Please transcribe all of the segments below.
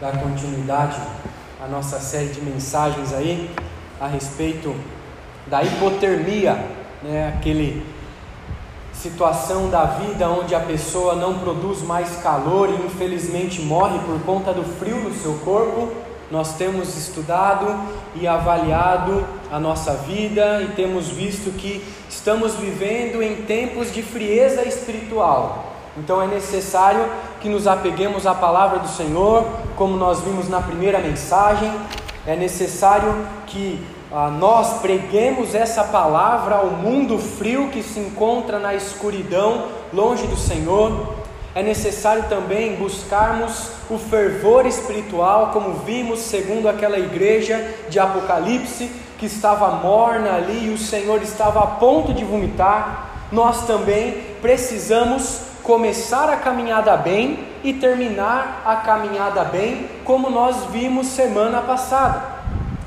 dar continuidade à nossa série de mensagens aí a respeito da hipotermia, né? Aquele situação da vida onde a pessoa não produz mais calor e infelizmente morre por conta do frio no seu corpo. Nós temos estudado e avaliado a nossa vida e temos visto que estamos vivendo em tempos de frieza espiritual. Então é necessário que nos apeguemos à palavra do Senhor, como nós vimos na primeira mensagem. É necessário que ah, nós preguemos essa palavra ao mundo frio que se encontra na escuridão, longe do Senhor. É necessário também buscarmos o fervor espiritual, como vimos segundo aquela igreja de Apocalipse, que estava morna ali e o Senhor estava a ponto de vomitar. Nós também precisamos começar a caminhada bem e terminar a caminhada bem, como nós vimos semana passada.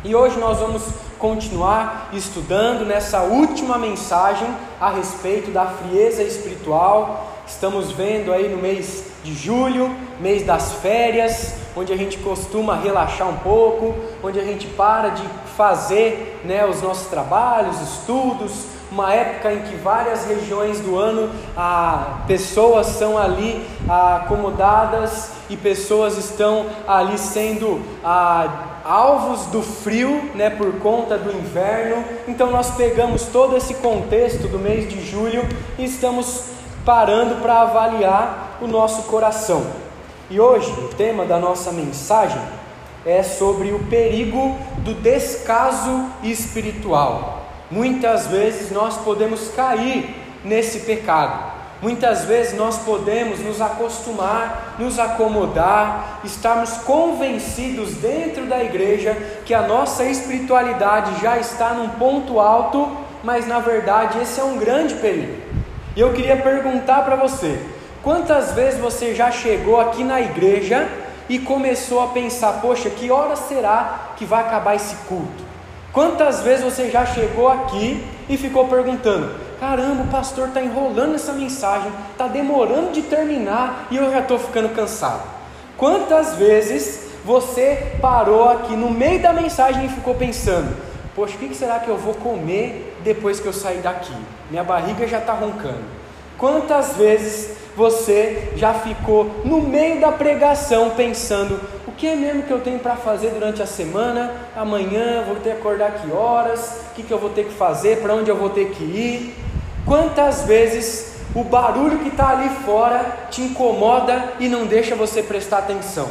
E hoje nós vamos continuar estudando nessa última mensagem a respeito da frieza espiritual. Estamos vendo aí no mês de julho, mês das férias, onde a gente costuma relaxar um pouco, onde a gente para de fazer né, os nossos trabalhos, estudos, uma época em que várias regiões do ano ah, pessoas são ali ah, acomodadas e pessoas estão ali sendo ah, alvos do frio, né, por conta do inverno. Então nós pegamos todo esse contexto do mês de julho e estamos parando para avaliar o nosso coração. E hoje o tema da nossa mensagem é sobre o perigo do descaso espiritual. Muitas vezes nós podemos cair nesse pecado. Muitas vezes nós podemos nos acostumar, nos acomodar, estarmos convencidos dentro da igreja que a nossa espiritualidade já está num ponto alto, mas na verdade esse é um grande perigo. E eu queria perguntar para você: quantas vezes você já chegou aqui na igreja e começou a pensar, poxa, que hora será que vai acabar esse culto? Quantas vezes você já chegou aqui e ficou perguntando: caramba, o pastor está enrolando essa mensagem, está demorando de terminar e eu já estou ficando cansado? Quantas vezes você parou aqui no meio da mensagem e ficou pensando: poxa, o que será que eu vou comer depois que eu sair daqui? Minha barriga já está roncando. Quantas vezes você já ficou no meio da pregação pensando: o que é mesmo que eu tenho para fazer durante a semana? Amanhã vou ter que acordar que horas? O que, que eu vou ter que fazer? Para onde eu vou ter que ir? Quantas vezes o barulho que está ali fora te incomoda e não deixa você prestar atenção?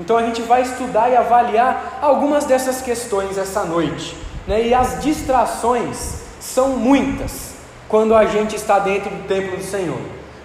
Então a gente vai estudar e avaliar algumas dessas questões essa noite. Né? E as distrações são muitas quando a gente está dentro do templo do Senhor.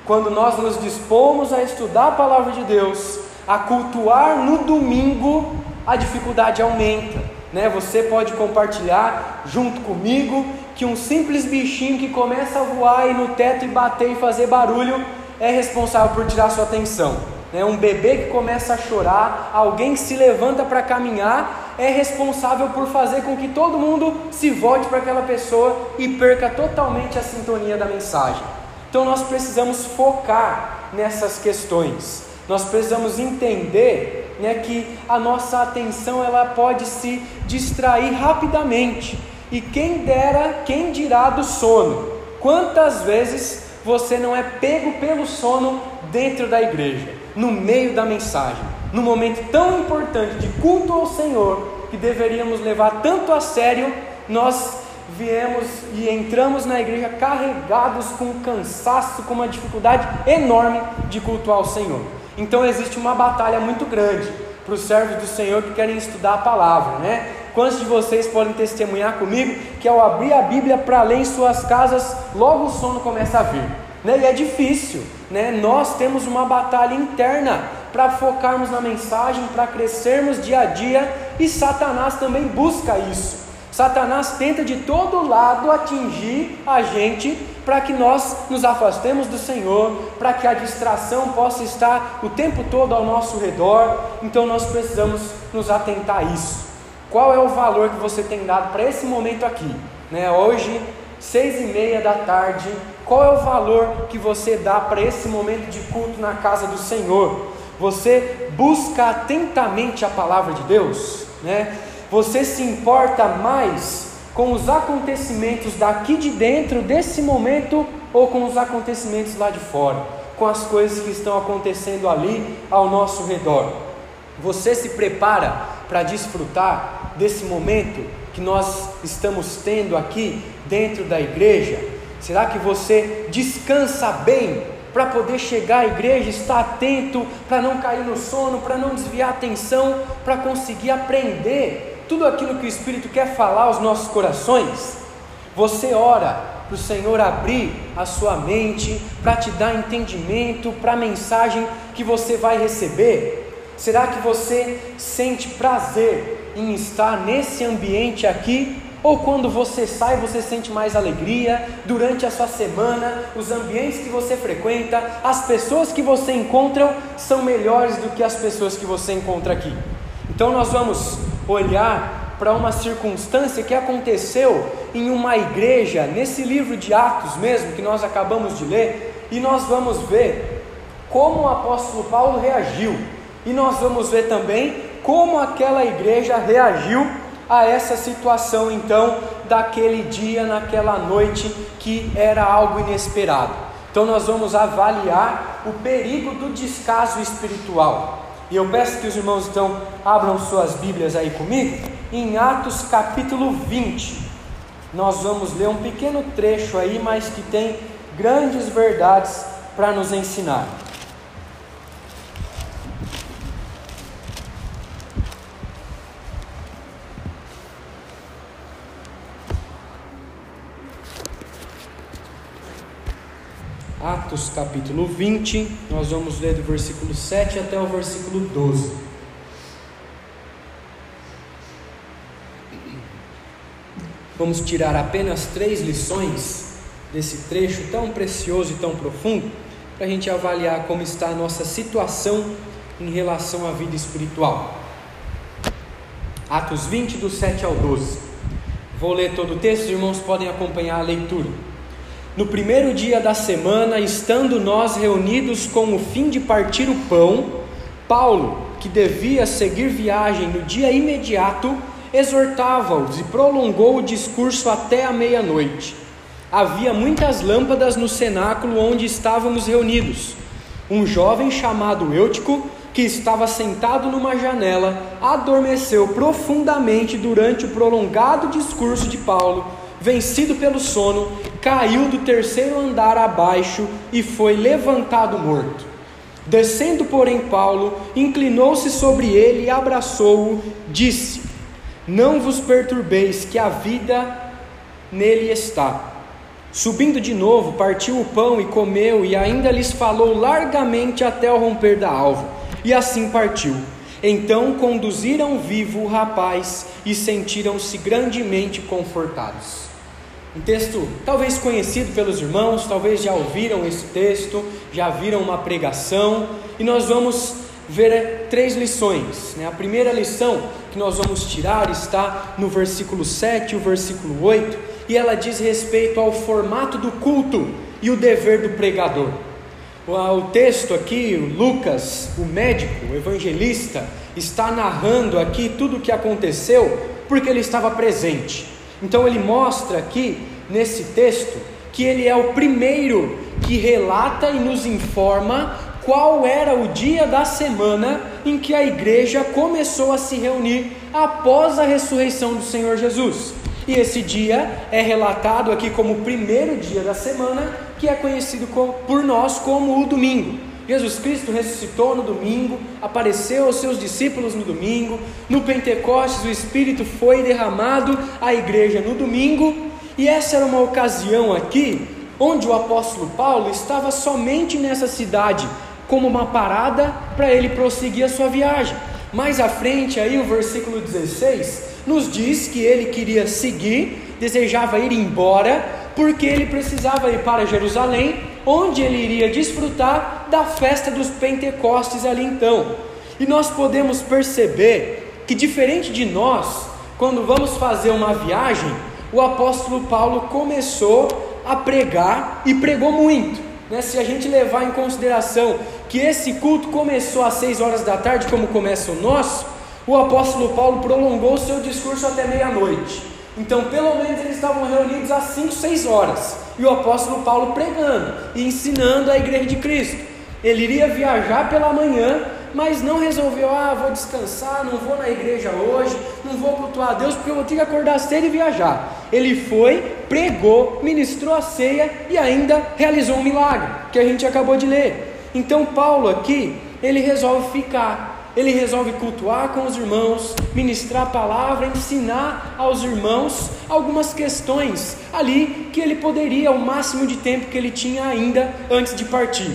Quando nós nos dispomos a estudar a palavra de Deus, a cultuar no domingo, a dificuldade aumenta. Né? Você pode compartilhar junto comigo que um simples bichinho que começa a voar aí no teto e bater e fazer barulho é responsável por tirar sua atenção. Né? Um bebê que começa a chorar, alguém que se levanta para caminhar, é responsável por fazer com que todo mundo se volte para aquela pessoa e perca totalmente a sintonia da mensagem. Então nós precisamos focar nessas questões. Nós precisamos entender né, que a nossa atenção ela pode se distrair rapidamente. E quem dera, quem dirá do sono? Quantas vezes você não é pego pelo sono dentro da igreja, no meio da mensagem, no momento tão importante de culto ao Senhor, que deveríamos levar tanto a sério, nós viemos e entramos na igreja carregados com um cansaço, com uma dificuldade enorme de cultuar o Senhor. Então existe uma batalha muito grande para os servos do Senhor que querem estudar a palavra, né? Quantos de vocês podem testemunhar comigo que ao abrir a Bíblia para ler em suas casas, logo o sono começa a vir? Né? E é difícil, né? Nós temos uma batalha interna para focarmos na mensagem, para crescermos dia a dia, e Satanás também busca isso. Satanás tenta de todo lado atingir a gente para que nós nos afastemos do Senhor, para que a distração possa estar o tempo todo ao nosso redor. Então nós precisamos nos atentar a isso. Qual é o valor que você tem dado para esse momento aqui? Né? Hoje, seis e meia da tarde, qual é o valor que você dá para esse momento de culto na casa do Senhor? Você busca atentamente a palavra de Deus, né? Você se importa mais com os acontecimentos daqui de dentro desse momento ou com os acontecimentos lá de fora, com as coisas que estão acontecendo ali ao nosso redor. Você se prepara para desfrutar desse momento que nós estamos tendo aqui dentro da igreja? Será que você descansa bem para poder chegar à igreja, estar atento, para não cair no sono, para não desviar a atenção, para conseguir aprender tudo aquilo que o Espírito quer falar aos nossos corações? Você ora para o Senhor abrir a sua mente, para te dar entendimento para a mensagem que você vai receber? Será que você sente prazer em estar nesse ambiente aqui? Ou quando você sai, você sente mais alegria durante a sua semana, os ambientes que você frequenta, as pessoas que você encontra são melhores do que as pessoas que você encontra aqui. Então nós vamos olhar para uma circunstância que aconteceu em uma igreja, nesse livro de Atos mesmo, que nós acabamos de ler, e nós vamos ver como o apóstolo Paulo reagiu, e nós vamos ver também como aquela igreja reagiu a essa situação, então, daquele dia, naquela noite, que era algo inesperado. Então, nós vamos avaliar o perigo do descaso espiritual. E eu peço que os irmãos então abram suas Bíblias aí comigo, em Atos capítulo 20. Nós vamos ler um pequeno trecho aí, mas que tem grandes verdades para nos ensinar. Atos capítulo 20, nós vamos ler do versículo 7 até o versículo 12. Vamos tirar apenas três lições desse trecho tão precioso e tão profundo, para a gente avaliar como está a nossa situação em relação à vida espiritual. Atos 20, do 7 ao 12. Vou ler todo o texto, os irmãos podem acompanhar a leitura. No primeiro dia da semana, estando nós reunidos com o fim de partir o pão, Paulo, que devia seguir viagem no dia imediato, exortava-os e prolongou o discurso até a meia-noite. Havia muitas lâmpadas no cenáculo onde estávamos reunidos. Um jovem chamado Eutico, que estava sentado numa janela, adormeceu profundamente durante o prolongado discurso de Paulo vencido pelo sono, caiu do terceiro andar abaixo e foi levantado morto. Descendo, porém, Paulo, inclinou-se sobre ele e abraçou-o, disse: Não vos perturbeis, que a vida nele está. Subindo de novo, partiu o pão e comeu, e ainda lhes falou largamente até o romper da alva, e assim partiu. Então conduziram vivo o rapaz e sentiram-se grandemente confortados. Um texto talvez conhecido pelos irmãos, talvez já ouviram esse texto, já viram uma pregação, e nós vamos ver três lições. Né? A primeira lição que nós vamos tirar está no versículo 7 e o versículo 8, e ela diz respeito ao formato do culto e o dever do pregador. O texto aqui, Lucas, o médico, o evangelista, está narrando aqui tudo o que aconteceu porque ele estava presente. Então ele mostra aqui nesse texto que ele é o primeiro que relata e nos informa qual era o dia da semana em que a igreja começou a se reunir após a ressurreição do Senhor Jesus. E esse dia é relatado aqui como o primeiro dia da semana, que é conhecido por nós como o domingo. Jesus Cristo ressuscitou no domingo, apareceu aos seus discípulos no domingo, no Pentecostes o Espírito foi derramado à igreja no domingo, e essa era uma ocasião aqui onde o apóstolo Paulo estava somente nessa cidade, como uma parada para ele prosseguir a sua viagem. Mais à frente, aí o versículo 16 nos diz que ele queria seguir, desejava ir embora, porque ele precisava ir para Jerusalém, onde ele iria desfrutar da festa dos Pentecostes ali então. E nós podemos perceber que, diferente de nós, quando vamos fazer uma viagem, o apóstolo Paulo começou a pregar e pregou muito. Né? Se a gente levar em consideração que esse culto começou às seis horas da tarde, como começa o nosso, o apóstolo Paulo prolongou seu discurso até meia-noite. Então, pelo menos eles estavam reunidos às 5, 6 horas. E o apóstolo Paulo pregando e ensinando a igreja de Cristo. Ele iria viajar pela manhã, mas não resolveu, ah, vou descansar, não vou na igreja hoje, não vou cultuar a Deus, porque eu vou ter que acordar cedo e viajar. Ele foi, pregou, ministrou a ceia e ainda realizou um milagre, que a gente acabou de ler. Então, Paulo aqui, ele resolve ficar ele resolve cultuar com os irmãos, ministrar a palavra, ensinar aos irmãos algumas questões ali que ele poderia, o máximo de tempo que ele tinha ainda antes de partir.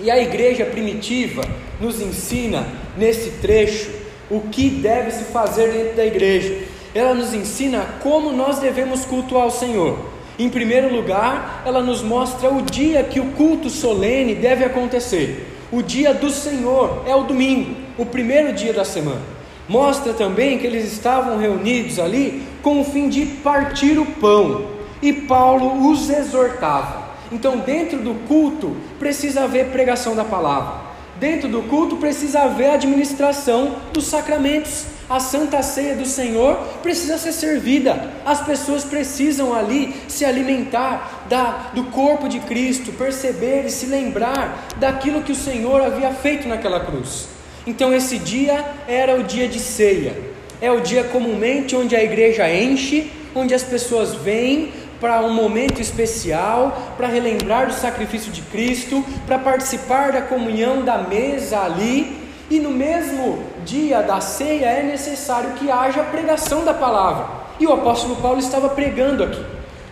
E a igreja primitiva nos ensina nesse trecho o que deve se fazer dentro da igreja. Ela nos ensina como nós devemos cultuar o Senhor. Em primeiro lugar, ela nos mostra o dia que o culto solene deve acontecer. O dia do Senhor é o domingo o primeiro dia da semana. Mostra também que eles estavam reunidos ali com o fim de partir o pão, e Paulo os exortava. Então, dentro do culto, precisa haver pregação da palavra. Dentro do culto precisa haver administração dos sacramentos. A santa ceia do Senhor precisa ser servida. As pessoas precisam ali se alimentar da, do corpo de Cristo, perceber e se lembrar daquilo que o Senhor havia feito naquela cruz. Então esse dia era o dia de ceia. É o dia comumente onde a igreja enche, onde as pessoas vêm para um momento especial, para relembrar do sacrifício de Cristo, para participar da comunhão da mesa ali. E no mesmo dia da ceia é necessário que haja pregação da palavra. E o apóstolo Paulo estava pregando aqui.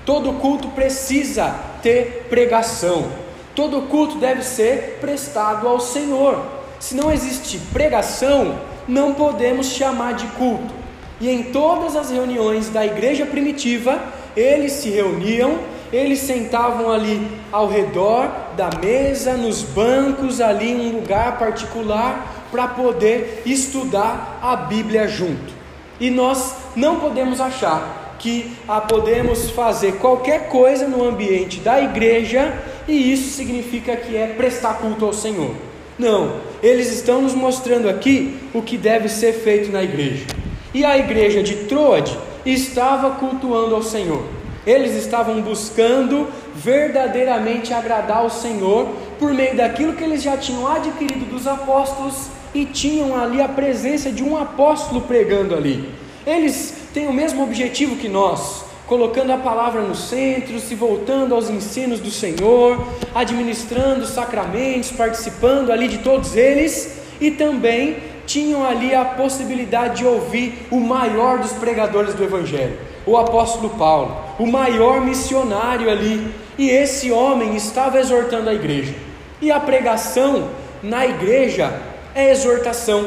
Todo culto precisa ter pregação. Todo culto deve ser prestado ao Senhor. Se não existe pregação, não podemos chamar de culto. E em todas as reuniões da igreja primitiva, eles se reuniam, eles sentavam ali ao redor da mesa, nos bancos, ali em um lugar particular, para poder estudar a Bíblia junto. E nós não podemos achar que ah, podemos fazer qualquer coisa no ambiente da igreja e isso significa que é prestar culto ao Senhor. Não, eles estão nos mostrando aqui o que deve ser feito na igreja. E a igreja de Troade estava cultuando ao Senhor. Eles estavam buscando verdadeiramente agradar ao Senhor por meio daquilo que eles já tinham adquirido dos apóstolos e tinham ali a presença de um apóstolo pregando ali. Eles têm o mesmo objetivo que nós, colocando a palavra no centro, se voltando aos ensinos do Senhor, administrando os sacramentos, participando ali de todos eles e também tinham ali a possibilidade de ouvir o maior dos pregadores do Evangelho, o apóstolo Paulo, o maior missionário ali, e esse homem estava exortando a igreja. E a pregação na igreja é exortação.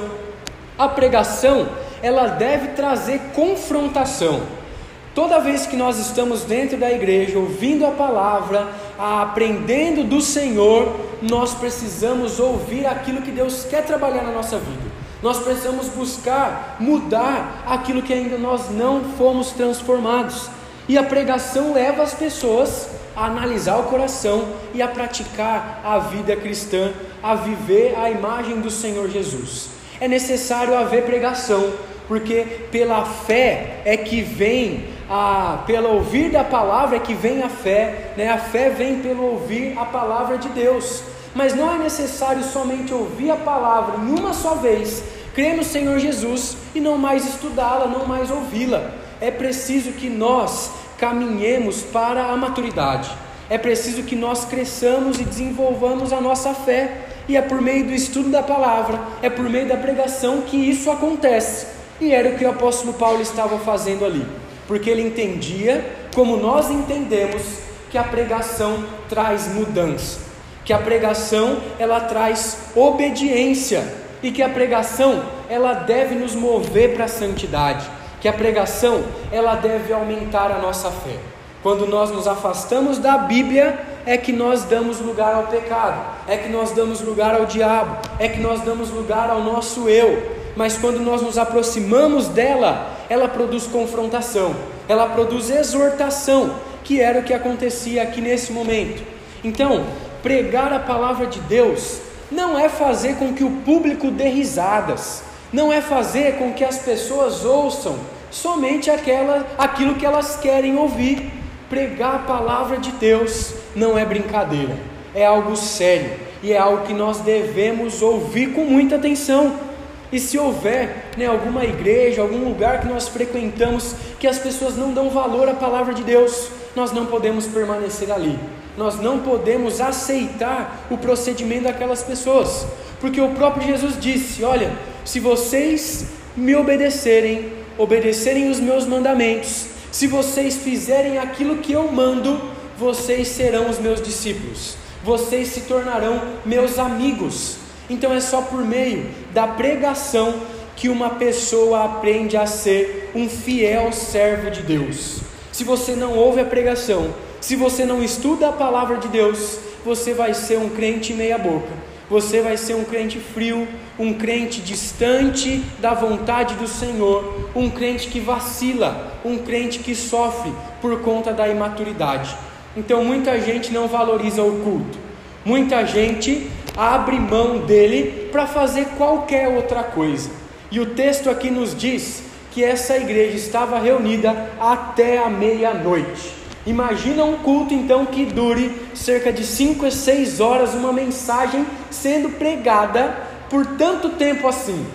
A pregação, ela deve trazer confrontação. Toda vez que nós estamos dentro da igreja, ouvindo a palavra, aprendendo do Senhor, nós precisamos ouvir aquilo que Deus quer trabalhar na nossa vida. Nós precisamos buscar mudar aquilo que ainda nós não fomos transformados. E a pregação leva as pessoas a analisar o coração e a praticar a vida cristã, a viver a imagem do Senhor Jesus. É necessário haver pregação, porque pela fé é que vem a, pelo ouvir da palavra é que vem a fé, né? a fé vem pelo ouvir a palavra de Deus. Mas não é necessário somente ouvir a palavra em uma só vez, crer no Senhor Jesus e não mais estudá-la, não mais ouvi-la. É preciso que nós caminhemos para a maturidade. É preciso que nós cresçamos e desenvolvamos a nossa fé. E é por meio do estudo da palavra, é por meio da pregação que isso acontece. E era o que o apóstolo Paulo estava fazendo ali porque ele entendia, como nós entendemos, que a pregação traz mudança, que a pregação ela traz obediência e que a pregação ela deve nos mover para a santidade, que a pregação ela deve aumentar a nossa fé. Quando nós nos afastamos da Bíblia, é que nós damos lugar ao pecado, é que nós damos lugar ao diabo, é que nós damos lugar ao nosso eu. Mas quando nós nos aproximamos dela, ela produz confrontação, ela produz exortação, que era o que acontecia aqui nesse momento. Então, pregar a palavra de Deus não é fazer com que o público dê risadas, não é fazer com que as pessoas ouçam somente aquela, aquilo que elas querem ouvir. Pregar a palavra de Deus não é brincadeira, é algo sério e é algo que nós devemos ouvir com muita atenção. E se houver né, alguma igreja, algum lugar que nós frequentamos que as pessoas não dão valor à palavra de Deus, nós não podemos permanecer ali. Nós não podemos aceitar o procedimento daquelas pessoas, porque o próprio Jesus disse: Olha, se vocês me obedecerem, obedecerem os meus mandamentos, se vocês fizerem aquilo que eu mando, vocês serão os meus discípulos, vocês se tornarão meus amigos. Então é só por meio da pregação que uma pessoa aprende a ser um fiel servo de Deus. Se você não ouve a pregação, se você não estuda a palavra de Deus, você vai ser um crente meia-boca você vai ser um crente frio, um crente distante da vontade do Senhor, um crente que vacila, um crente que sofre por conta da imaturidade. Então muita gente não valoriza o culto, muita gente abre mão dele para fazer qualquer outra coisa. E o texto aqui nos diz que essa igreja estava reunida até a meia-noite. Imagina um culto então que dure cerca de 5 a 6 horas, uma mensagem sendo pregada por tanto tempo assim.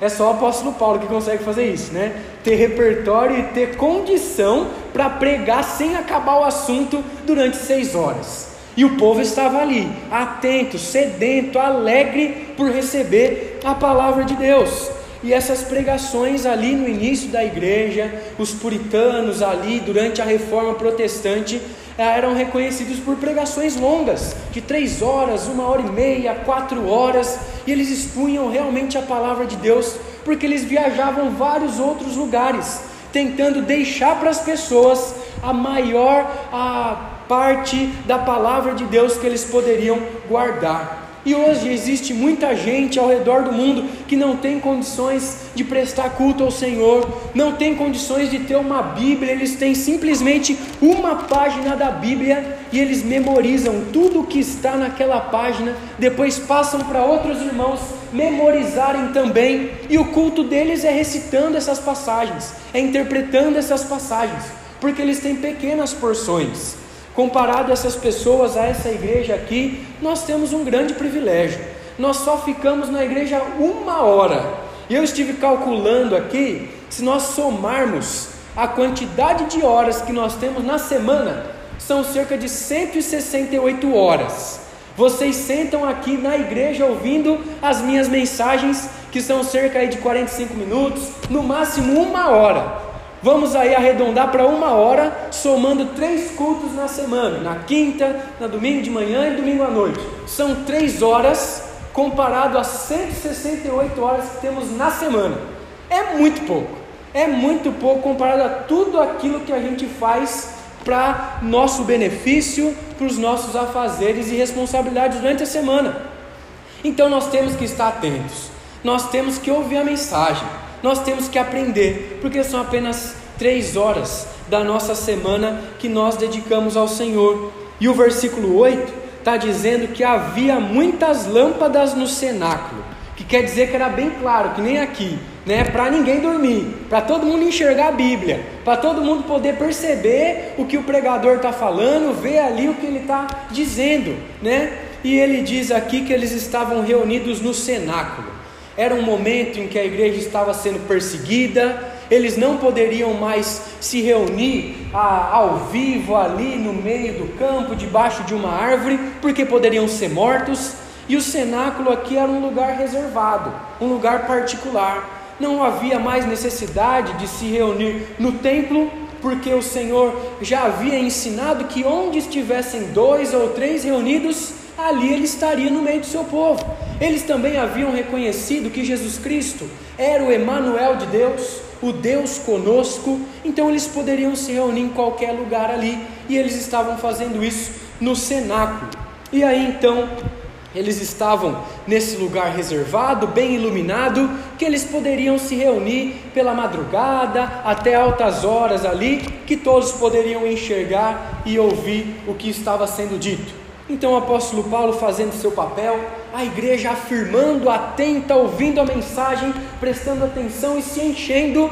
É só o apóstolo Paulo que consegue fazer isso, né? Ter repertório e ter condição para pregar sem acabar o assunto durante seis horas. E o povo estava ali, atento, sedento, alegre por receber a palavra de Deus. E essas pregações ali no início da igreja, os puritanos ali durante a reforma protestante, eh, eram reconhecidos por pregações longas, de três horas, uma hora e meia, quatro horas, e eles expunham realmente a palavra de Deus, porque eles viajavam vários outros lugares, tentando deixar para as pessoas a maior a parte da palavra de Deus que eles poderiam guardar. E hoje existe muita gente ao redor do mundo que não tem condições de prestar culto ao Senhor, não tem condições de ter uma Bíblia, eles têm simplesmente uma página da Bíblia e eles memorizam tudo o que está naquela página, depois passam para outros irmãos memorizarem também, e o culto deles é recitando essas passagens, é interpretando essas passagens, porque eles têm pequenas porções. Comparado essas pessoas, a essa igreja aqui, nós temos um grande privilégio. Nós só ficamos na igreja uma hora. E eu estive calculando aqui, se nós somarmos a quantidade de horas que nós temos na semana, são cerca de 168 horas. Vocês sentam aqui na igreja ouvindo as minhas mensagens, que são cerca de 45 minutos, no máximo uma hora. Vamos aí arredondar para uma hora, somando três cultos na semana, na quinta, na domingo de manhã e domingo à noite. São três horas comparado às 168 horas que temos na semana. É muito pouco. É muito pouco comparado a tudo aquilo que a gente faz para nosso benefício, para os nossos afazeres e responsabilidades durante a semana. Então nós temos que estar atentos. Nós temos que ouvir a mensagem nós temos que aprender, porque são apenas três horas da nossa semana que nós dedicamos ao Senhor. E o versículo 8 está dizendo que havia muitas lâmpadas no cenáculo, que quer dizer que era bem claro, que nem aqui, né? Para ninguém dormir, para todo mundo enxergar a Bíblia, para todo mundo poder perceber o que o pregador está falando, ver ali o que ele está dizendo, né? E ele diz aqui que eles estavam reunidos no cenáculo. Era um momento em que a igreja estava sendo perseguida, eles não poderiam mais se reunir ah, ao vivo ali no meio do campo, debaixo de uma árvore, porque poderiam ser mortos. E o cenáculo aqui era um lugar reservado, um lugar particular. Não havia mais necessidade de se reunir no templo, porque o Senhor já havia ensinado que onde estivessem dois ou três reunidos, ali ele estaria no meio do seu povo. Eles também haviam reconhecido que Jesus Cristo era o Emanuel de Deus, o Deus conosco, então eles poderiam se reunir em qualquer lugar ali, e eles estavam fazendo isso no cenáculo. E aí então eles estavam nesse lugar reservado, bem iluminado, que eles poderiam se reunir pela madrugada, até altas horas ali, que todos poderiam enxergar e ouvir o que estava sendo dito. Então o apóstolo Paulo, fazendo seu papel, a igreja afirmando, atenta, ouvindo a mensagem, prestando atenção e se enchendo.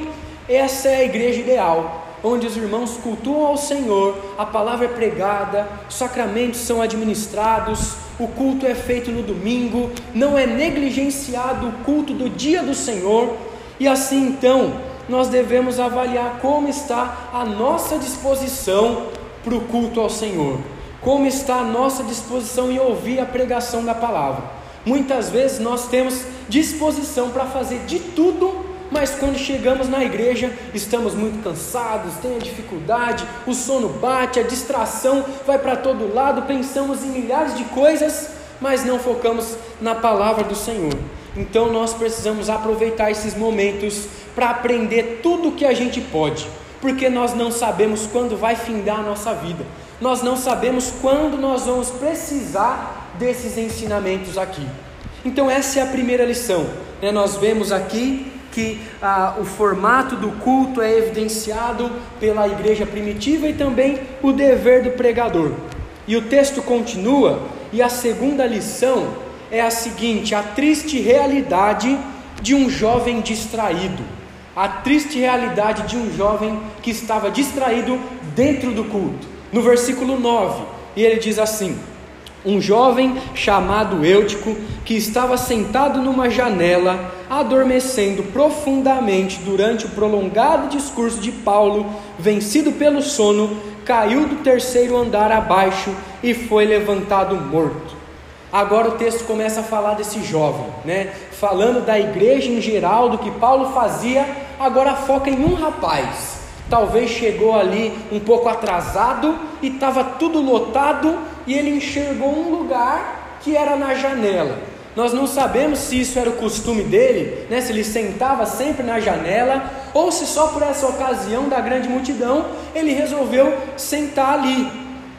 Essa é a igreja ideal, onde os irmãos cultuam ao Senhor, a palavra é pregada, os sacramentos são administrados, o culto é feito no domingo, não é negligenciado o culto do dia do Senhor, e assim então nós devemos avaliar como está a nossa disposição para o culto ao Senhor, como está a nossa disposição em ouvir a pregação da palavra. Muitas vezes nós temos disposição para fazer de tudo, mas quando chegamos na igreja estamos muito cansados, tem a dificuldade, o sono bate, a distração vai para todo lado, pensamos em milhares de coisas, mas não focamos na palavra do Senhor. Então nós precisamos aproveitar esses momentos para aprender tudo o que a gente pode, porque nós não sabemos quando vai findar a nossa vida, nós não sabemos quando nós vamos precisar desses ensinamentos aqui. Então, essa é a primeira lição. Né? Nós vemos aqui que ah, o formato do culto é evidenciado pela igreja primitiva e também o dever do pregador. E o texto continua, e a segunda lição é a seguinte: a triste realidade de um jovem distraído a triste realidade de um jovem que estava distraído dentro do culto. No versículo 9, e ele diz assim: Um jovem chamado Eutico, que estava sentado numa janela, adormecendo profundamente durante o prolongado discurso de Paulo, vencido pelo sono, caiu do terceiro andar abaixo e foi levantado morto. Agora o texto começa a falar desse jovem, né? Falando da igreja em geral, do que Paulo fazia, agora foca em um rapaz. Talvez chegou ali um pouco atrasado e estava tudo lotado e ele enxergou um lugar que era na janela. Nós não sabemos se isso era o costume dele, né? se ele sentava sempre na janela, ou se só por essa ocasião da grande multidão ele resolveu sentar ali.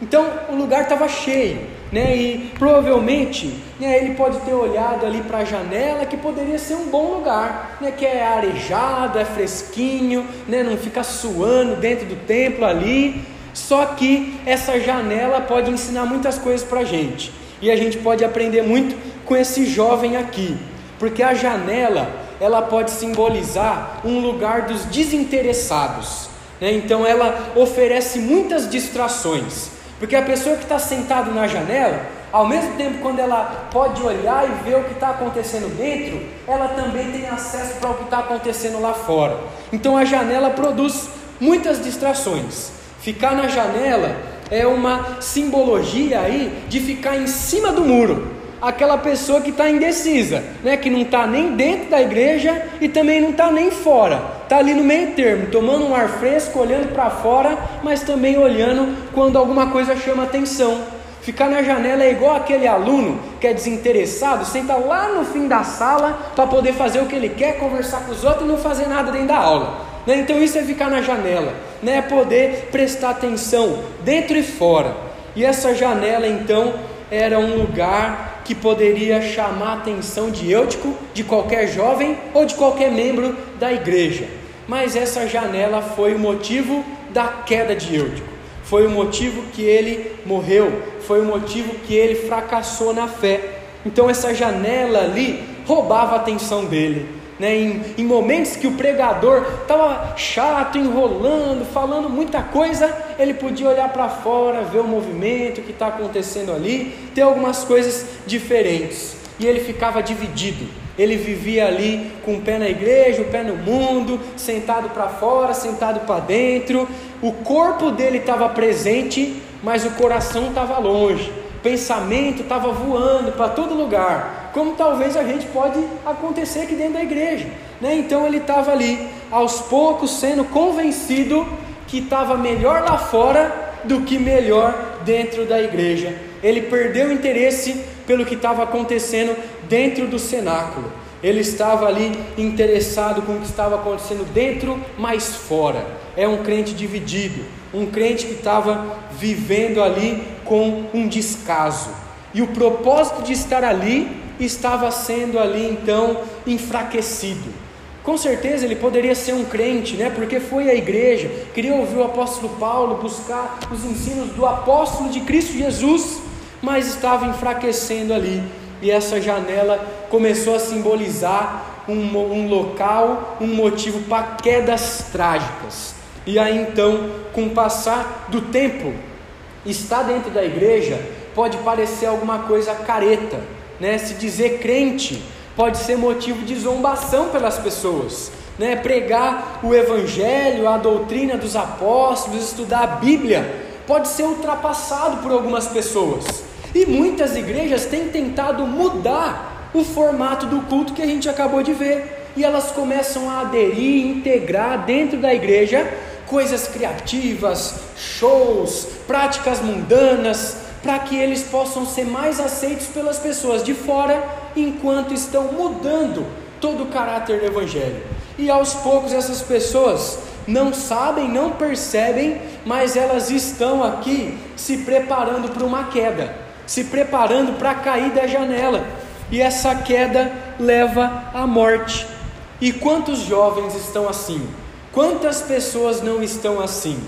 Então o lugar estava cheio né? E provavelmente né, ele pode ter olhado ali para a janela que poderia ser um bom lugar, né? Que é arejado, é fresquinho, né? Não fica suando dentro do templo ali. Só que essa janela pode ensinar muitas coisas para a gente e a gente pode aprender muito com esse jovem aqui, porque a janela ela pode simbolizar um lugar dos desinteressados. Né? Então ela oferece muitas distrações. Porque a pessoa que está sentada na janela, ao mesmo tempo quando ela pode olhar e ver o que está acontecendo dentro, ela também tem acesso para o que está acontecendo lá fora. Então a janela produz muitas distrações. Ficar na janela é uma simbologia aí de ficar em cima do muro. Aquela pessoa que está indecisa, né? que não está nem dentro da igreja e também não está nem fora está ali no meio termo, tomando um ar fresco, olhando para fora, mas também olhando quando alguma coisa chama atenção. Ficar na janela é igual aquele aluno que é desinteressado, senta lá no fim da sala para poder fazer o que ele quer, conversar com os outros e não fazer nada dentro da aula. Né? Então isso é ficar na janela, né? é poder prestar atenção dentro e fora. E essa janela então era um lugar que poderia chamar a atenção de Eutico, de qualquer jovem ou de qualquer membro da igreja. Mas essa janela foi o motivo da queda de Eutico, foi o motivo que ele morreu, foi o motivo que ele fracassou na fé. Então essa janela ali roubava a atenção dele. Né, em, em, momentos que o pregador estava chato, enrolando, falando muita coisa, ele podia olhar para fora, ver o movimento que está acontecendo ali, ter algumas coisas diferentes, e ele ficava dividido. Ele vivia ali com o pé na igreja, o pé no mundo, sentado para fora, sentado para dentro. O corpo dele estava presente, mas o coração estava longe. O pensamento estava voando para todo lugar, como talvez a gente pode acontecer aqui dentro da igreja. Né? Então ele estava ali, aos poucos, sendo convencido que estava melhor lá fora do que melhor dentro da igreja. Ele perdeu o interesse pelo que estava acontecendo dentro do cenáculo. Ele estava ali interessado com o que estava acontecendo dentro, mas fora. É um crente dividido, um crente que estava vivendo ali com um descaso. E o propósito de estar ali estava sendo ali então enfraquecido. Com certeza ele poderia ser um crente, né? Porque foi à igreja, queria ouvir o apóstolo Paulo, buscar os ensinos do apóstolo de Cristo Jesus, mas estava enfraquecendo ali e essa janela começou a simbolizar um, um local, um motivo para quedas trágicas. E aí então, com o passar do tempo, estar dentro da igreja pode parecer alguma coisa careta, né? Se dizer crente pode ser motivo de zombação pelas pessoas. Né, pregar o Evangelho, a doutrina dos apóstolos, estudar a Bíblia, pode ser ultrapassado por algumas pessoas. E muitas igrejas têm tentado mudar o formato do culto que a gente acabou de ver. E elas começam a aderir, integrar dentro da igreja coisas criativas, shows, práticas mundanas, para que eles possam ser mais aceitos pelas pessoas de fora, enquanto estão mudando todo o caráter do Evangelho. E aos poucos essas pessoas não sabem, não percebem, mas elas estão aqui se preparando para uma queda, se preparando para cair da janela. E essa queda leva à morte. E quantos jovens estão assim? Quantas pessoas não estão assim?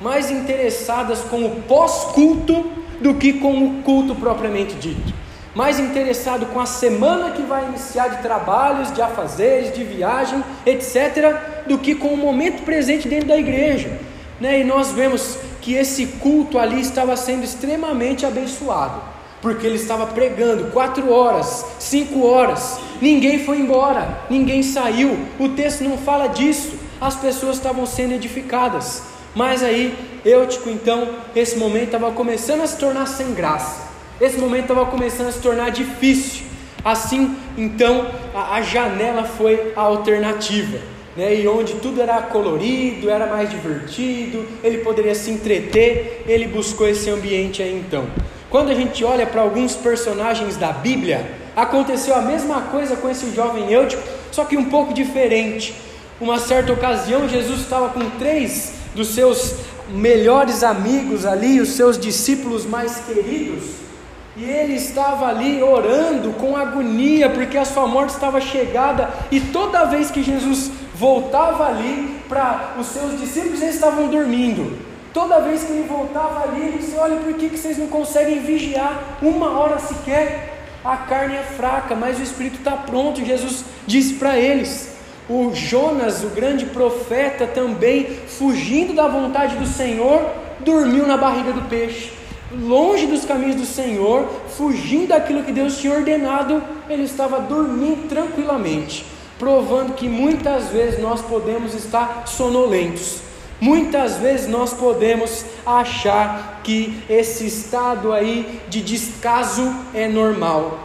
Mais interessadas com o pós-culto do que com o culto propriamente dito. Mais interessado com a semana que vai iniciar de trabalhos, de afazeres, de viagem, etc., do que com o momento presente dentro da igreja. Né? E nós vemos que esse culto ali estava sendo extremamente abençoado, porque ele estava pregando quatro horas, cinco horas, ninguém foi embora, ninguém saiu, o texto não fala disso, as pessoas estavam sendo edificadas. Mas aí, Eutico, então, esse momento estava começando a se tornar sem graça. Esse momento estava começando a se tornar difícil. Assim, então, a, a janela foi a alternativa. Né, e onde tudo era colorido, era mais divertido, ele poderia se entreter, ele buscou esse ambiente aí então. Quando a gente olha para alguns personagens da Bíblia, aconteceu a mesma coisa com esse jovem Eutico, só que um pouco diferente. Uma certa ocasião, Jesus estava com três dos seus melhores amigos ali, os seus discípulos mais queridos, e ele estava ali orando com agonia, porque a sua morte estava chegada, e toda vez que Jesus voltava ali para os seus discípulos, eles estavam dormindo. Toda vez que ele voltava ali, ele disse: Olha, por que, que vocês não conseguem vigiar uma hora sequer? A carne é fraca, mas o espírito está pronto. Jesus disse para eles. O Jonas, o grande profeta, também fugindo da vontade do Senhor, dormiu na barriga do peixe. Longe dos caminhos do Senhor, fugindo daquilo que Deus tinha ordenado, ele estava dormindo tranquilamente, provando que muitas vezes nós podemos estar sonolentos. Muitas vezes nós podemos achar que esse estado aí de descaso é normal.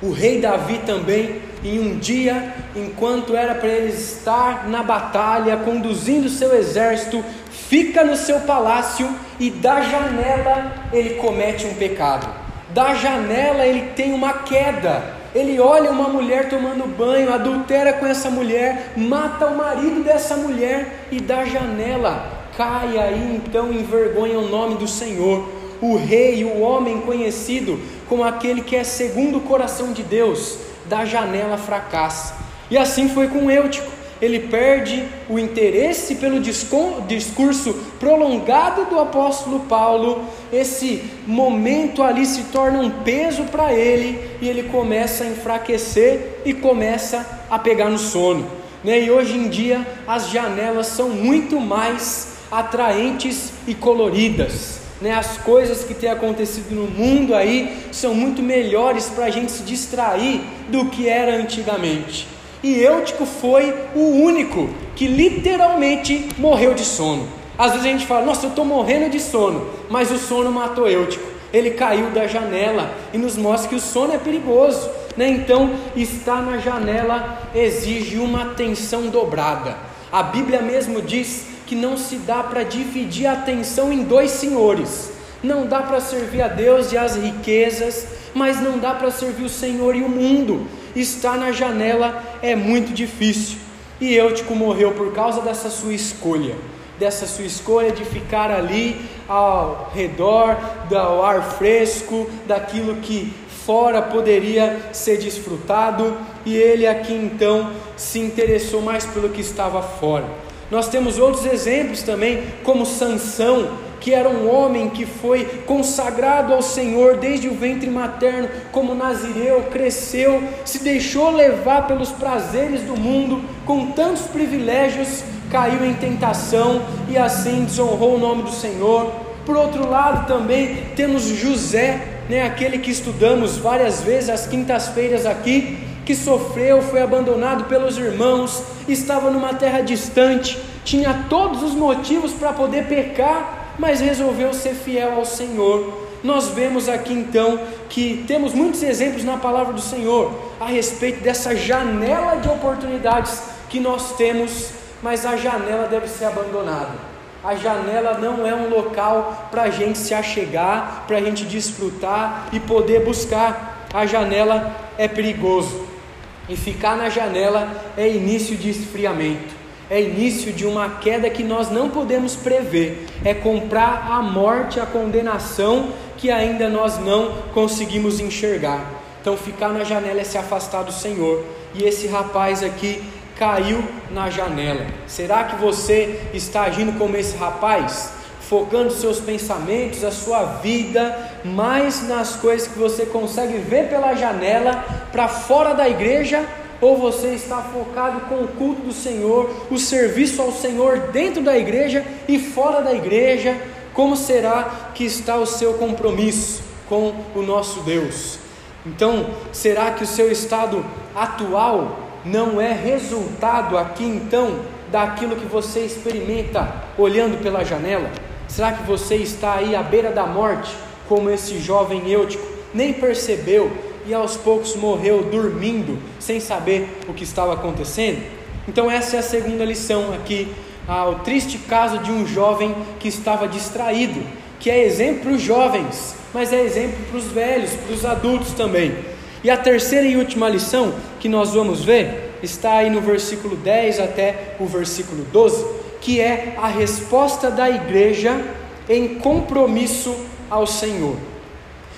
O rei Davi também em um dia, enquanto era para ele estar na batalha, conduzindo seu exército, fica no seu palácio e da janela ele comete um pecado. Da janela ele tem uma queda. Ele olha uma mulher tomando banho, adultera com essa mulher, mata o marido dessa mulher e da janela cai aí então envergonha o nome do Senhor. O rei, o homem conhecido como aquele que é segundo o coração de Deus, da janela fracassa. E assim foi com Eutico. Ele perde o interesse pelo discurso prolongado do apóstolo Paulo. Esse momento ali se torna um peso para ele e ele começa a enfraquecer e começa a pegar no sono. Né? E hoje em dia as janelas são muito mais atraentes e coloridas né, as coisas que têm acontecido no mundo aí são muito melhores para a gente se distrair do que era antigamente. E Eutico foi o único que literalmente morreu de sono. Às vezes a gente fala, nossa, eu estou morrendo de sono, mas o sono matou Eutico. Ele caiu da janela e nos mostra que o sono é perigoso. Né? Então, estar na janela exige uma atenção dobrada. A Bíblia mesmo diz que não se dá para dividir a atenção em dois senhores. Não dá para servir a Deus e as riquezas, mas não dá para servir o Senhor e o mundo. Estar na janela é muito difícil. E Eutico morreu por causa dessa sua escolha, dessa sua escolha de ficar ali ao redor do ar fresco, daquilo que fora poderia ser desfrutado, e ele aqui então se interessou mais pelo que estava fora. Nós temos outros exemplos também, como Sansão, que era um homem que foi consagrado ao Senhor desde o ventre materno, como nazireu, cresceu, se deixou levar pelos prazeres do mundo, com tantos privilégios, caiu em tentação e assim desonrou o nome do Senhor. Por outro lado, também temos José, né, aquele que estudamos várias vezes às quintas-feiras aqui, que sofreu, foi abandonado pelos irmãos, estava numa terra distante, tinha todos os motivos para poder pecar, mas resolveu ser fiel ao Senhor. Nós vemos aqui então que temos muitos exemplos na palavra do Senhor a respeito dessa janela de oportunidades que nós temos, mas a janela deve ser abandonada. A janela não é um local para a gente se achegar, para a gente desfrutar e poder buscar. A janela é perigoso. E ficar na janela é início de esfriamento, é início de uma queda que nós não podemos prever, é comprar a morte, a condenação que ainda nós não conseguimos enxergar. Então, ficar na janela é se afastar do Senhor. E esse rapaz aqui caiu na janela. Será que você está agindo como esse rapaz? Focando seus pensamentos, a sua vida, mais nas coisas que você consegue ver pela janela para fora da igreja, ou você está focado com o culto do Senhor, o serviço ao Senhor dentro da igreja e fora da igreja? Como será que está o seu compromisso com o nosso Deus? Então, será que o seu estado atual não é resultado aqui então daquilo que você experimenta olhando pela janela? Será que você está aí à beira da morte, como esse jovem eutico, nem percebeu e aos poucos morreu dormindo, sem saber o que estava acontecendo? Então, essa é a segunda lição aqui, ah, o triste caso de um jovem que estava distraído, que é exemplo para os jovens, mas é exemplo para os velhos, para os adultos também. E a terceira e última lição que nós vamos ver está aí no versículo 10 até o versículo 12 que é a resposta da igreja em compromisso ao Senhor.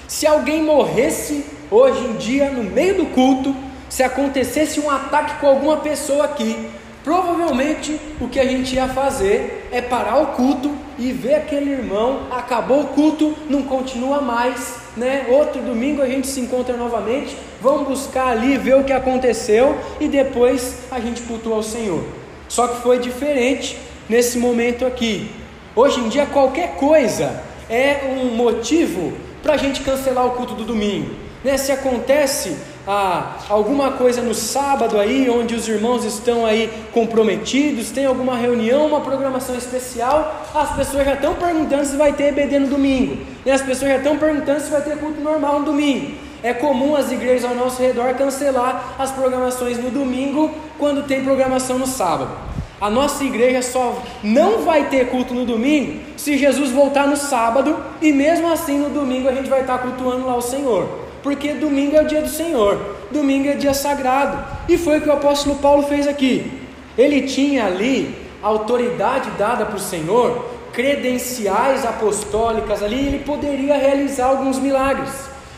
Se alguém morresse hoje em dia no meio do culto, se acontecesse um ataque com alguma pessoa aqui, provavelmente o que a gente ia fazer é parar o culto e ver aquele irmão, acabou o culto, não continua mais, né? Outro domingo a gente se encontra novamente, vamos buscar ali ver o que aconteceu e depois a gente cultua o Senhor. Só que foi diferente nesse momento aqui. Hoje em dia, qualquer coisa é um motivo para a gente cancelar o culto do domingo. Né? Se acontece ah, alguma coisa no sábado aí, onde os irmãos estão aí comprometidos, tem alguma reunião, uma programação especial, as pessoas já estão perguntando se vai ter EBD no domingo. Né? As pessoas já estão perguntando se vai ter culto normal no domingo. É comum as igrejas ao nosso redor cancelar as programações no domingo quando tem programação no sábado. A nossa igreja só não vai ter culto no domingo se Jesus voltar no sábado e mesmo assim no domingo a gente vai estar cultuando lá o Senhor. Porque domingo é o dia do Senhor, domingo é dia sagrado. E foi o que o apóstolo Paulo fez aqui. Ele tinha ali autoridade dada para o Senhor, credenciais apostólicas ali, ele poderia realizar alguns milagres.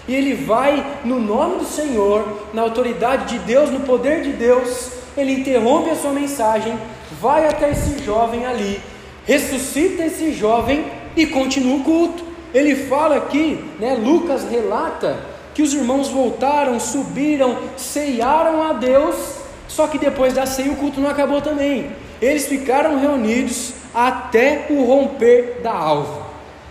E ele vai no nome do Senhor, na autoridade de Deus, no poder de Deus, ele interrompe a sua mensagem vai até esse jovem ali, ressuscita esse jovem e continua o culto. Ele fala aqui, né, Lucas relata que os irmãos voltaram, subiram, ceiaram a Deus, só que depois da ceia o culto não acabou também. Eles ficaram reunidos até o romper da alva.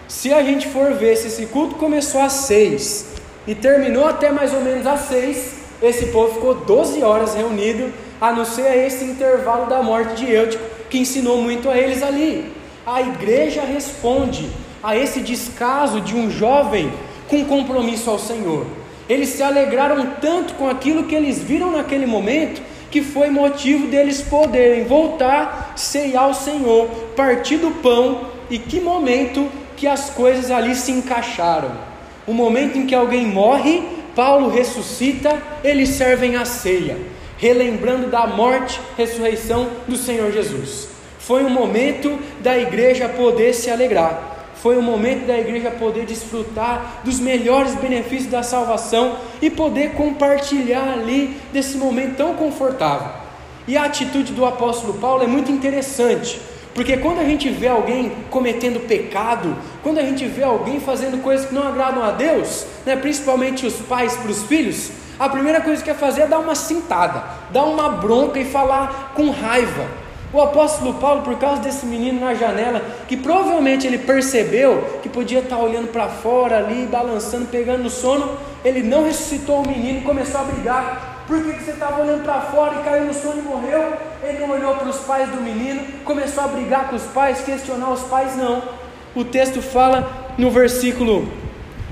Se a gente for ver se esse culto começou às seis e terminou até mais ou menos às seis, esse povo ficou 12 horas reunido a não ser esse intervalo da morte de Eutico, que ensinou muito a eles ali. A igreja responde a esse descaso de um jovem com compromisso ao Senhor. Eles se alegraram tanto com aquilo que eles viram naquele momento, que foi motivo deles poderem voltar, ceiar o Senhor, partir do pão, e que momento que as coisas ali se encaixaram. O momento em que alguém morre, Paulo ressuscita, eles servem a ceia relembrando da morte, ressurreição do Senhor Jesus. Foi um momento da igreja poder se alegrar. Foi um momento da igreja poder desfrutar dos melhores benefícios da salvação e poder compartilhar ali desse momento tão confortável. E a atitude do apóstolo Paulo é muito interessante, porque quando a gente vê alguém cometendo pecado, quando a gente vê alguém fazendo coisas que não agradam a Deus, né, principalmente os pais para os filhos, a primeira coisa que quer fazer é dar uma cintada, dar uma bronca e falar com raiva. O apóstolo Paulo, por causa desse menino na janela, que provavelmente ele percebeu que podia estar olhando para fora ali, balançando, pegando no sono, ele não ressuscitou o menino e começou a brigar. Por que, que você estava olhando para fora e caiu no sono e morreu? Ele não olhou para os pais do menino, começou a brigar com os pais, questionar os pais, não. O texto fala no versículo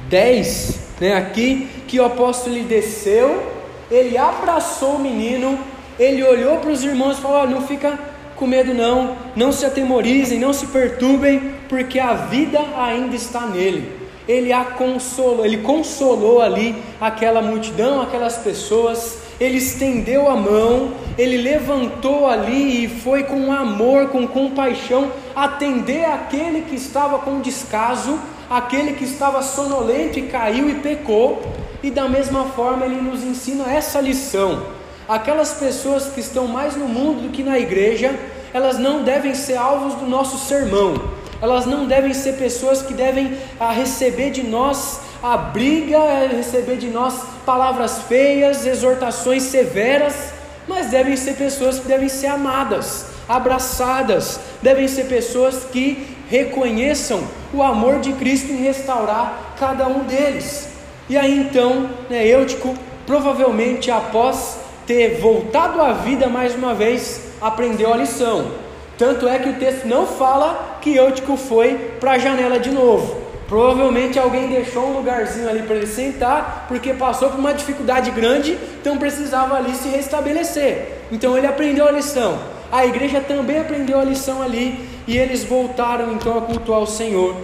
10, né, aqui, que o apóstolo desceu, ele abraçou o menino, ele olhou para os irmãos e falou: não fica com medo não, não se atemorizem, não se perturbem, porque a vida ainda está nele. Ele a consolou, ele consolou ali aquela multidão, aquelas pessoas, ele estendeu a mão, ele levantou ali e foi com amor, com compaixão, atender aquele que estava com descaso, aquele que estava sonolento e caiu e pecou, e da mesma forma ele nos ensina essa lição aquelas pessoas que estão mais no mundo do que na igreja, elas não devem ser alvos do nosso sermão, elas não devem ser pessoas que devem a, ah, receber de nós a briga, receber de nós palavras feias, exortações severas, mas devem ser pessoas que devem ser amadas, abraçadas, devem ser pessoas que reconheçam o amor de Cristo em restaurar cada um deles. E aí então, né, Eutico, provavelmente após ter voltado à vida mais uma vez, aprendeu a lição. Tanto é que o texto não fala que Eutico foi para a janela de novo. Provavelmente alguém deixou um lugarzinho ali para ele sentar, porque passou por uma dificuldade grande, então precisava ali se restabelecer. Então ele aprendeu a lição. A igreja também aprendeu a lição ali e eles voltaram então a cultuar o Senhor.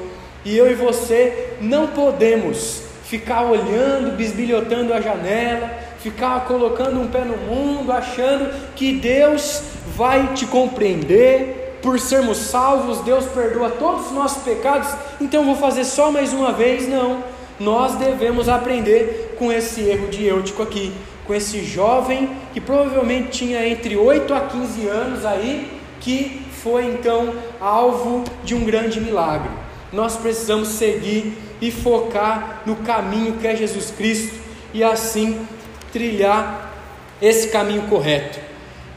E eu e você não podemos ficar olhando, bisbilhotando a janela, ficar colocando um pé no mundo, achando que Deus vai te compreender, por sermos salvos, Deus perdoa todos os nossos pecados, então vou fazer só mais uma vez. Não, nós devemos aprender com esse erro de Eutico aqui, com esse jovem que provavelmente tinha entre 8 a 15 anos aí, que foi então alvo de um grande milagre. Nós precisamos seguir e focar no caminho que é Jesus Cristo e assim trilhar esse caminho correto.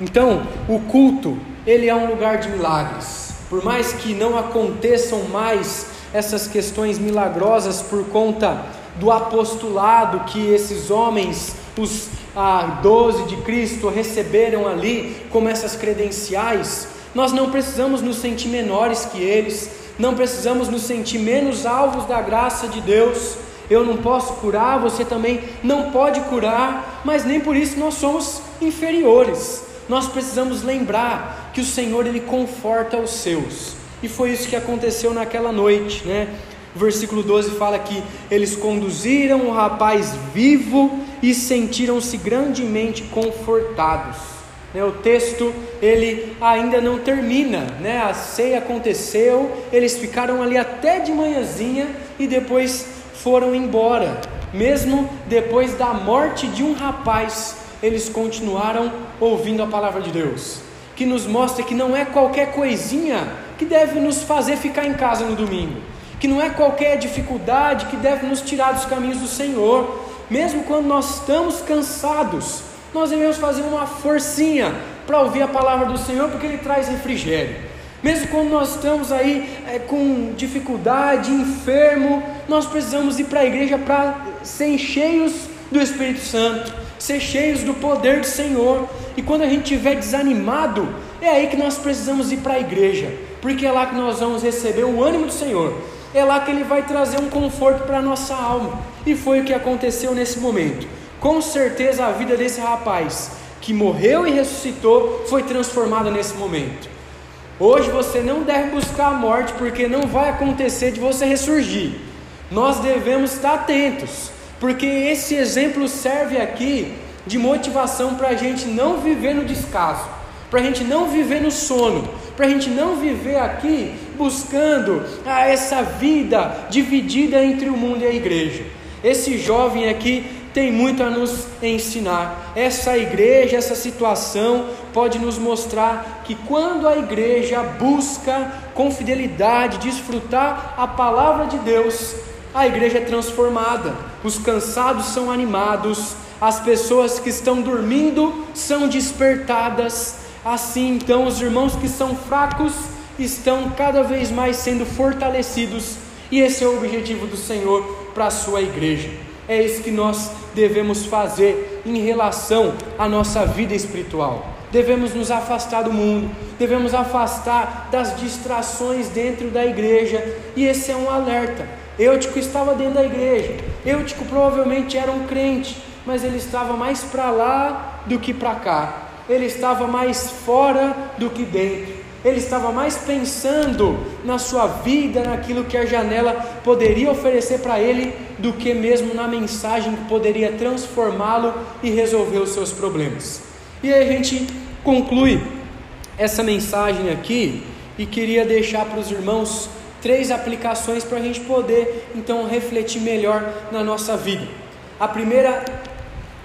Então, o culto, ele é um lugar de milagres. Por mais que não aconteçam mais essas questões milagrosas por conta do apostolado que esses homens, os ah, doze de Cristo, receberam ali como essas credenciais, nós não precisamos nos sentir menores que eles, não precisamos nos sentir menos alvos da graça de Deus, eu não posso curar, você também não pode curar, mas nem por isso nós somos inferiores. Nós precisamos lembrar que o Senhor ele conforta os seus. E foi isso que aconteceu naquela noite, né? O versículo 12 fala que eles conduziram o rapaz vivo e sentiram-se grandemente confortados. Né? O texto ele ainda não termina, né? A ceia aconteceu, eles ficaram ali até de manhãzinha e depois foram embora. Mesmo depois da morte de um rapaz, eles continuaram ouvindo a palavra de Deus, que nos mostra que não é qualquer coisinha que deve nos fazer ficar em casa no domingo, que não é qualquer dificuldade que deve nos tirar dos caminhos do Senhor, mesmo quando nós estamos cansados, nós devemos fazer uma forcinha para ouvir a palavra do Senhor, porque Ele traz refrigério. Mesmo quando nós estamos aí é, com dificuldade, enfermo, nós precisamos ir para a igreja para ser cheios do Espírito Santo, ser cheios do poder do Senhor. E quando a gente estiver desanimado, é aí que nós precisamos ir para a igreja, porque é lá que nós vamos receber o ânimo do Senhor, é lá que Ele vai trazer um conforto para a nossa alma. E foi o que aconteceu nesse momento. Com certeza a vida desse rapaz que morreu e ressuscitou foi transformada nesse momento. Hoje você não deve buscar a morte, porque não vai acontecer de você ressurgir. Nós devemos estar atentos, porque esse exemplo serve aqui de motivação para a gente não viver no descaso, para a gente não viver no sono, para a gente não viver aqui buscando ah, essa vida dividida entre o mundo e a igreja. Esse jovem aqui tem muito a nos ensinar. Essa igreja, essa situação, pode nos mostrar que quando a igreja busca com fidelidade desfrutar a palavra de Deus, a igreja é transformada, os cansados são animados, as pessoas que estão dormindo são despertadas. Assim, então, os irmãos que são fracos estão cada vez mais sendo fortalecidos, e esse é o objetivo do Senhor para a sua igreja. É isso que nós devemos fazer em relação à nossa vida espiritual. Devemos nos afastar do mundo, devemos afastar das distrações dentro da igreja, e esse é um alerta. Eutico estava dentro da igreja, Eutico provavelmente era um crente, mas ele estava mais para lá do que para cá, ele estava mais fora do que dentro ele estava mais pensando na sua vida, naquilo que a janela poderia oferecer para ele, do que mesmo na mensagem que poderia transformá-lo e resolver os seus problemas. E aí a gente conclui essa mensagem aqui e queria deixar para os irmãos três aplicações para a gente poder então refletir melhor na nossa vida. A primeira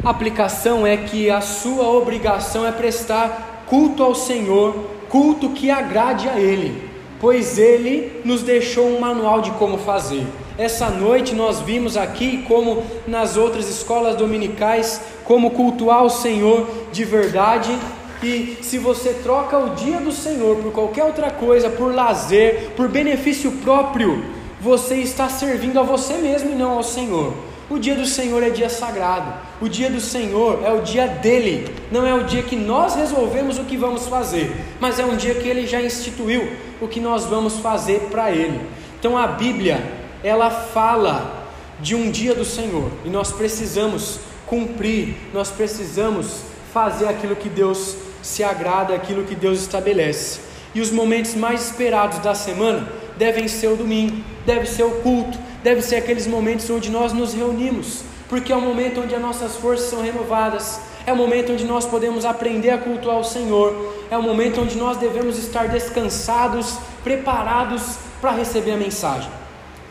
aplicação é que a sua obrigação é prestar culto ao Senhor culto que agrade a Ele, pois Ele nos deixou um manual de como fazer. Essa noite nós vimos aqui, como nas outras escolas dominicais, como cultuar o Senhor de verdade. E se você troca o dia do Senhor por qualquer outra coisa, por lazer, por benefício próprio, você está servindo a você mesmo e não ao Senhor. O dia do Senhor é dia sagrado. O dia do Senhor é o dia dele. Não é o dia que nós resolvemos o que vamos fazer, mas é um dia que ele já instituiu o que nós vamos fazer para ele. Então a Bíblia, ela fala de um dia do Senhor e nós precisamos cumprir, nós precisamos fazer aquilo que Deus se agrada, aquilo que Deus estabelece. E os momentos mais esperados da semana devem ser o domingo, deve ser o culto, deve ser aqueles momentos onde nós nos reunimos, porque é o momento onde as nossas forças são renovadas, é o momento onde nós podemos aprender a cultuar o Senhor, é o momento onde nós devemos estar descansados, preparados para receber a mensagem.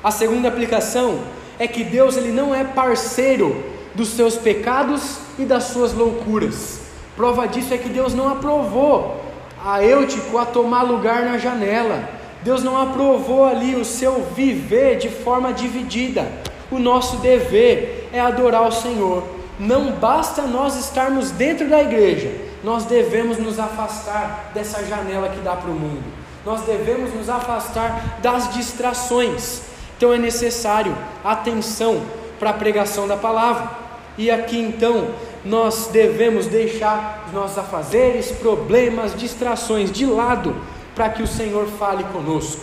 A segunda aplicação é que Deus ele não é parceiro dos seus pecados e das suas loucuras. Prova disso é que Deus não aprovou a Eutico a tomar lugar na janela. Deus não aprovou ali o seu viver de forma dividida. O nosso dever é adorar o Senhor. Não basta nós estarmos dentro da igreja, nós devemos nos afastar dessa janela que dá para o mundo. Nós devemos nos afastar das distrações. Então é necessário atenção para a pregação da palavra. E aqui então nós devemos deixar os nossos afazeres, problemas, distrações de lado para que o Senhor fale conosco.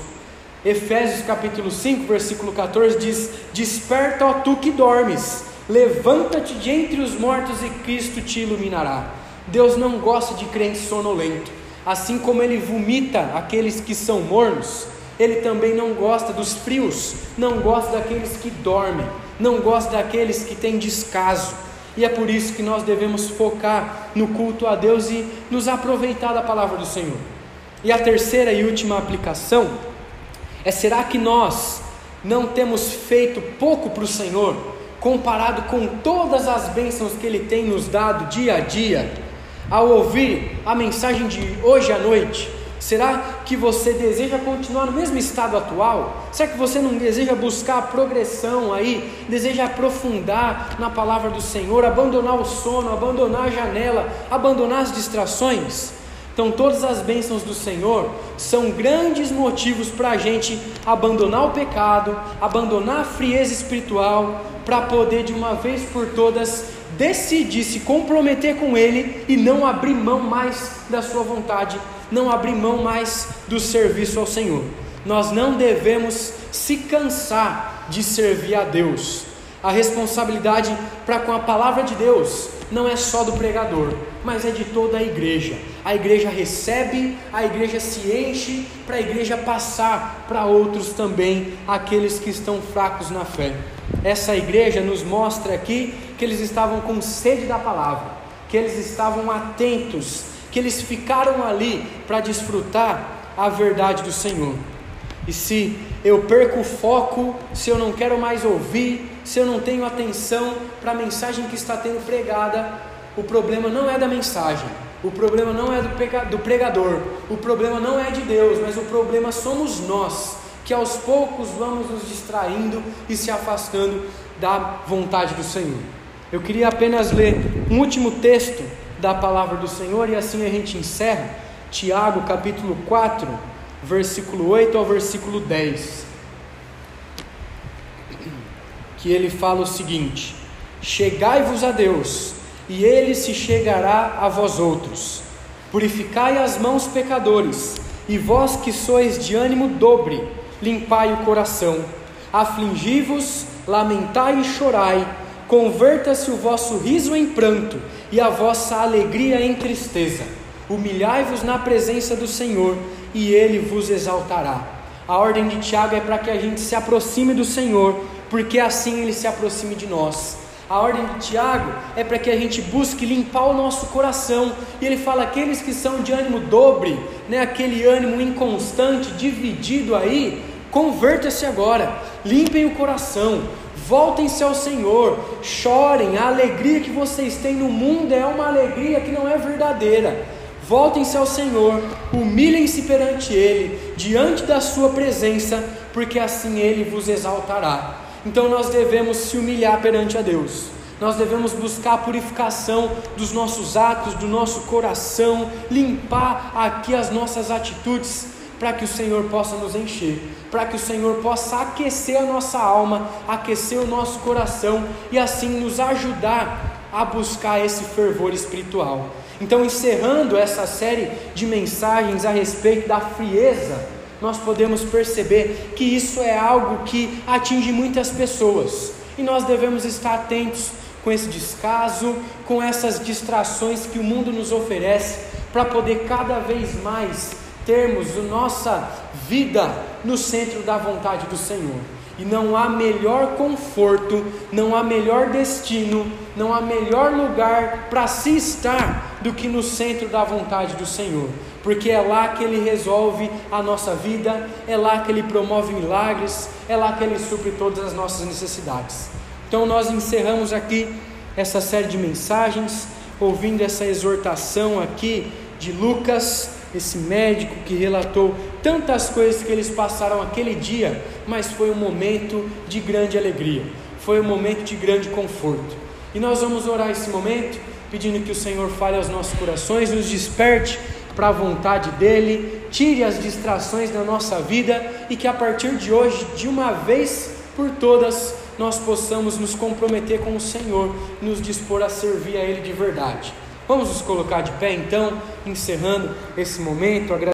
Efésios capítulo 5, versículo 14 diz: Desperta, ó tu que dormes, levanta-te de entre os mortos e Cristo te iluminará. Deus não gosta de crente sonolento, assim como ele vomita aqueles que são mornos, ele também não gosta dos frios, não gosta daqueles que dormem, não gosta daqueles que têm descaso. E é por isso que nós devemos focar no culto a Deus e nos aproveitar da palavra do Senhor. E a terceira e última aplicação é: será que nós não temos feito pouco para o Senhor, comparado com todas as bênçãos que Ele tem nos dado dia a dia? Ao ouvir a mensagem de hoje à noite, será que você deseja continuar no mesmo estado atual? Será que você não deseja buscar a progressão aí, deseja aprofundar na palavra do Senhor, abandonar o sono, abandonar a janela, abandonar as distrações? Então, todas as bênçãos do Senhor são grandes motivos para a gente abandonar o pecado, abandonar a frieza espiritual, para poder de uma vez por todas decidir se comprometer com Ele e não abrir mão mais da Sua vontade, não abrir mão mais do serviço ao Senhor. Nós não devemos se cansar de servir a Deus. A responsabilidade para com a palavra de Deus não é só do pregador, mas é de toda a igreja. A igreja recebe, a igreja se enche, para a igreja passar para outros também, aqueles que estão fracos na fé. Essa igreja nos mostra aqui que eles estavam com sede da palavra, que eles estavam atentos, que eles ficaram ali para desfrutar a verdade do Senhor. E se eu perco o foco, se eu não quero mais ouvir, se eu não tenho atenção para a mensagem que está sendo pregada, o problema não é da mensagem, O problema não é do, do pregador, o problema não é de Deus, mas o problema somos nós, que aos poucos vamos nos distraindo e se afastando da vontade do Senhor. Eu queria apenas ler um último texto da palavra do Senhor e assim a gente encerra. Tiago capítulo 4, versículo 8 ao versículo 10. Que ele fala o seguinte: Chegai-vos a Deus e ele se chegará a vós outros. Purificai as mãos, pecadores, e vós que sois de ânimo dobre, limpai o coração. Afligi-vos, lamentai e chorai, converta-se o vosso riso em pranto e a vossa alegria em tristeza. Humilhai-vos na presença do Senhor, e ele vos exaltará. A ordem de Tiago é para que a gente se aproxime do Senhor, porque assim ele se aproxime de nós. A ordem de Tiago é para que a gente busque limpar o nosso coração. E ele fala: aqueles que são de ânimo dobre, né, aquele ânimo inconstante, dividido aí, converta-se agora, limpem o coração, voltem-se ao Senhor, chorem. A alegria que vocês têm no mundo é uma alegria que não é verdadeira. Voltem-se ao Senhor, humilhem-se perante Ele, diante da Sua presença, porque assim Ele vos exaltará. Então nós devemos se humilhar perante a Deus. Nós devemos buscar a purificação dos nossos atos, do nosso coração, limpar aqui as nossas atitudes, para que o Senhor possa nos encher, para que o Senhor possa aquecer a nossa alma, aquecer o nosso coração e assim nos ajudar a buscar esse fervor espiritual. Então, encerrando essa série de mensagens a respeito da frieza nós podemos perceber que isso é algo que atinge muitas pessoas e nós devemos estar atentos com esse descaso, com essas distrações que o mundo nos oferece, para poder cada vez mais termos a nossa vida no centro da vontade do Senhor. E não há melhor conforto, não há melhor destino, não há melhor lugar para se estar do que no centro da vontade do Senhor porque é lá que Ele resolve a nossa vida, é lá que Ele promove milagres, é lá que Ele supre todas as nossas necessidades. Então nós encerramos aqui essa série de mensagens, ouvindo essa exortação aqui de Lucas, esse médico que relatou tantas coisas que eles passaram aquele dia, mas foi um momento de grande alegria, foi um momento de grande conforto. E nós vamos orar esse momento, pedindo que o Senhor fale aos nossos corações, nos desperte para a vontade dEle, tire as distrações da nossa vida e que a partir de hoje, de uma vez por todas, nós possamos nos comprometer com o Senhor, nos dispor a servir a Ele de verdade. Vamos nos colocar de pé então, encerrando esse momento.